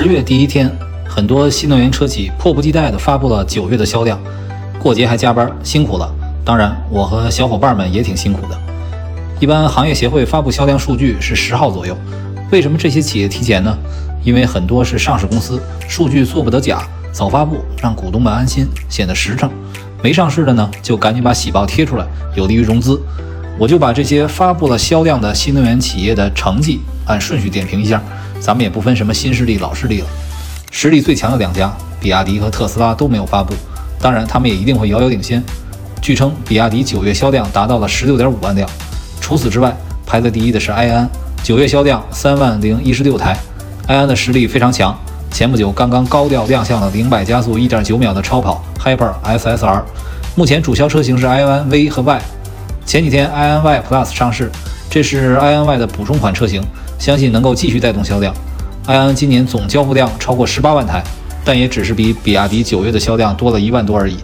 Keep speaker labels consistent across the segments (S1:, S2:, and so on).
S1: 十月第一天，很多新能源车企迫不及待地发布了九月的销量。过节还加班，辛苦了。当然，我和小伙伴们也挺辛苦的。一般行业协会发布销量数据是十号左右。为什么这些企业提前呢？因为很多是上市公司，数据做不得假，早发布让股东们安心，显得实诚。没上市的呢，就赶紧把喜报贴出来，有利于融资。我就把这些发布了销量的新能源企业的成绩按顺序点评一下。咱们也不分什么新势力、老势力了，实力最强的两家，比亚迪和特斯拉都没有发布，当然他们也一定会遥遥领先。据称，比亚迪九月销量达到了十六点五万辆。除此之外，排在第一的是埃安，九月销量三万零一十六台。埃安的实力非常强，前不久刚刚高调亮相了零百加速一点九秒的超跑 Hyper SSR。目前主销车型是埃安 V 和 Y。前几天埃安 Y Plus 上市，这是埃安 Y 的补充款车型。相信能够继续带动销量。埃安今年总交付量超过十八万台，但也只是比比亚迪九月的销量多了一万多而已。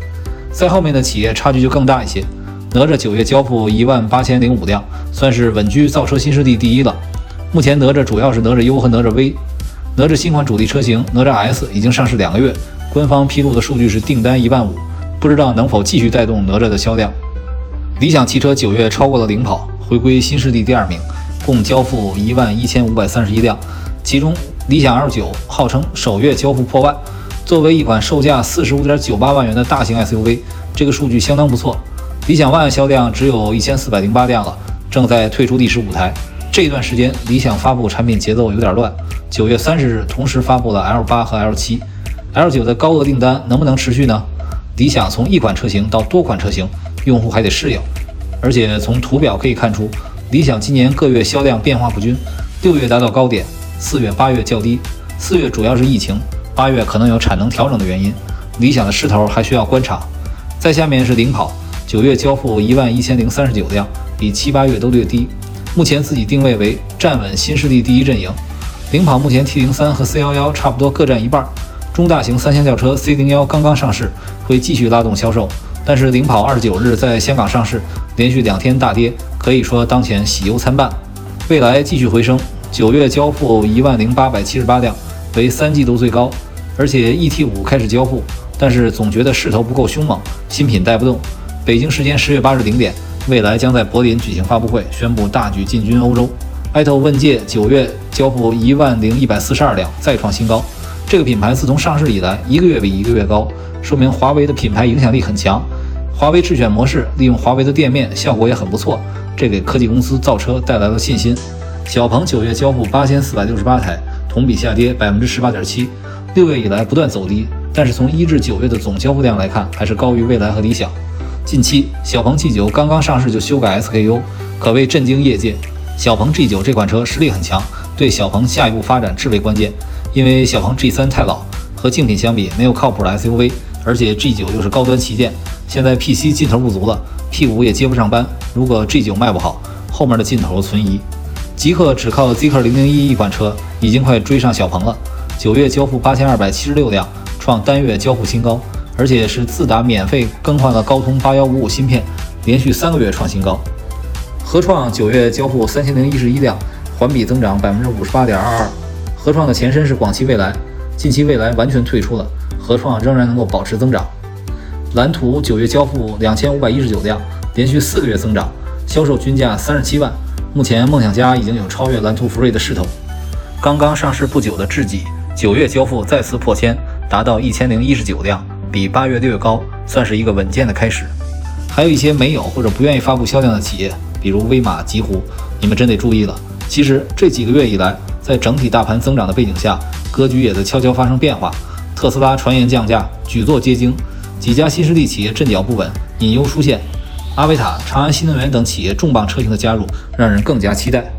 S1: 在后面的企业差距就更大一些。哪吒九月交付一万八千零五辆，算是稳居造车新势力第一了。目前哪吒主要是哪吒 U 和哪吒 V。哪吒新款主力车型哪吒 S 已经上市两个月，官方披露的数据是订单一万五，不知道能否继续带动哪吒的销量。理想汽车九月超过了领跑，回归新势力第二名。共交付一万一千五百三十一辆，其中理想 L9 号称首月交付破万。作为一款售价四十五点九八万元的大型 SUV，这个数据相当不错。理想 ONE 销量只有一千四百零八辆了，正在退出第十五台。这段时间，理想发布产品节奏有点乱。九月三十日同时发布了 L8 和 L7、L9 的高额订单能不能持续呢？理想从一款车型到多款车型，用户还得适应。而且从图表可以看出。理想今年各月销量变化不均，六月达到高点，四月、八月较低。四月主要是疫情，八月可能有产能调整的原因。理想的势头还需要观察。再下面是领跑，九月交付一万一千零三十九辆，比七八月都略低。目前自己定位为站稳新势力第一阵营。领跑目前 T 零三和 C 幺幺差不多各占一半。中大型三厢轿车 C 零幺刚刚上市，会继续拉动销售。但是领跑二十九日在香港上市，连续两天大跌。可以说当前喜忧参半，未来继续回升。九月交付一万零八百七十八辆，为三季度最高。而且 ET 五开始交付，但是总觉得势头不够凶猛，新品带不动。北京时间十月八日零点，未来将在柏林举行发布会，宣布大举进军欧洲。i t o 问界九月交付一万零一百四十二辆，再创新高。这个品牌自从上市以来，一个月比一个月高，说明华为的品牌影响力很强。华为智选模式利用华为的店面，效果也很不错。这给科技公司造车带来了信心。小鹏九月交付八千四百六十八台，同比下跌百分之十八点七。六月以来不断走低，但是从一至九月的总交付量来看，还是高于蔚来和理想。近期小鹏 G 九刚刚上市就修改 SKU，可谓震惊业界。小鹏 G 九这款车实力很强，对小鹏下一步发展至为关键。因为小鹏 G 三太老，和竞品相比没有靠谱的 SUV，而且 G9 又是高端旗舰，现在 PC 劲头不足了。P5 也接不上班，如果 G9 卖不好，后面的劲头存疑。极客只靠 Zeekr 001一款车，已经快追上小鹏了。九月交付八千二百七十六辆，创单月交付新高，而且是自打免费更换了高通八幺五五芯片，连续三个月创新高。合创九月交付三千零一十一辆，环比增长百分之五十八点二二。合创的前身是广汽未来，近期未来完全退出了，合创仍然能够保持增长。蓝图九月交付两千五百一十九辆，连续四个月增长，销售均价三十七万。目前梦想家已经有超越蓝图福瑞的势头。刚刚上市不久的智己，九月交付再次破千，达到一千零一十九辆，比八月略高，算是一个稳健的开始。还有一些没有或者不愿意发布销量的企业，比如威马、极狐，你们真得注意了。其实这几个月以来，在整体大盘增长的背景下，格局也在悄悄发生变化。特斯拉传言降价，举座皆惊。几家新势力企业阵脚不稳，隐忧出现。阿维塔、长安新能源等企业重磅车型的加入，让人更加期待。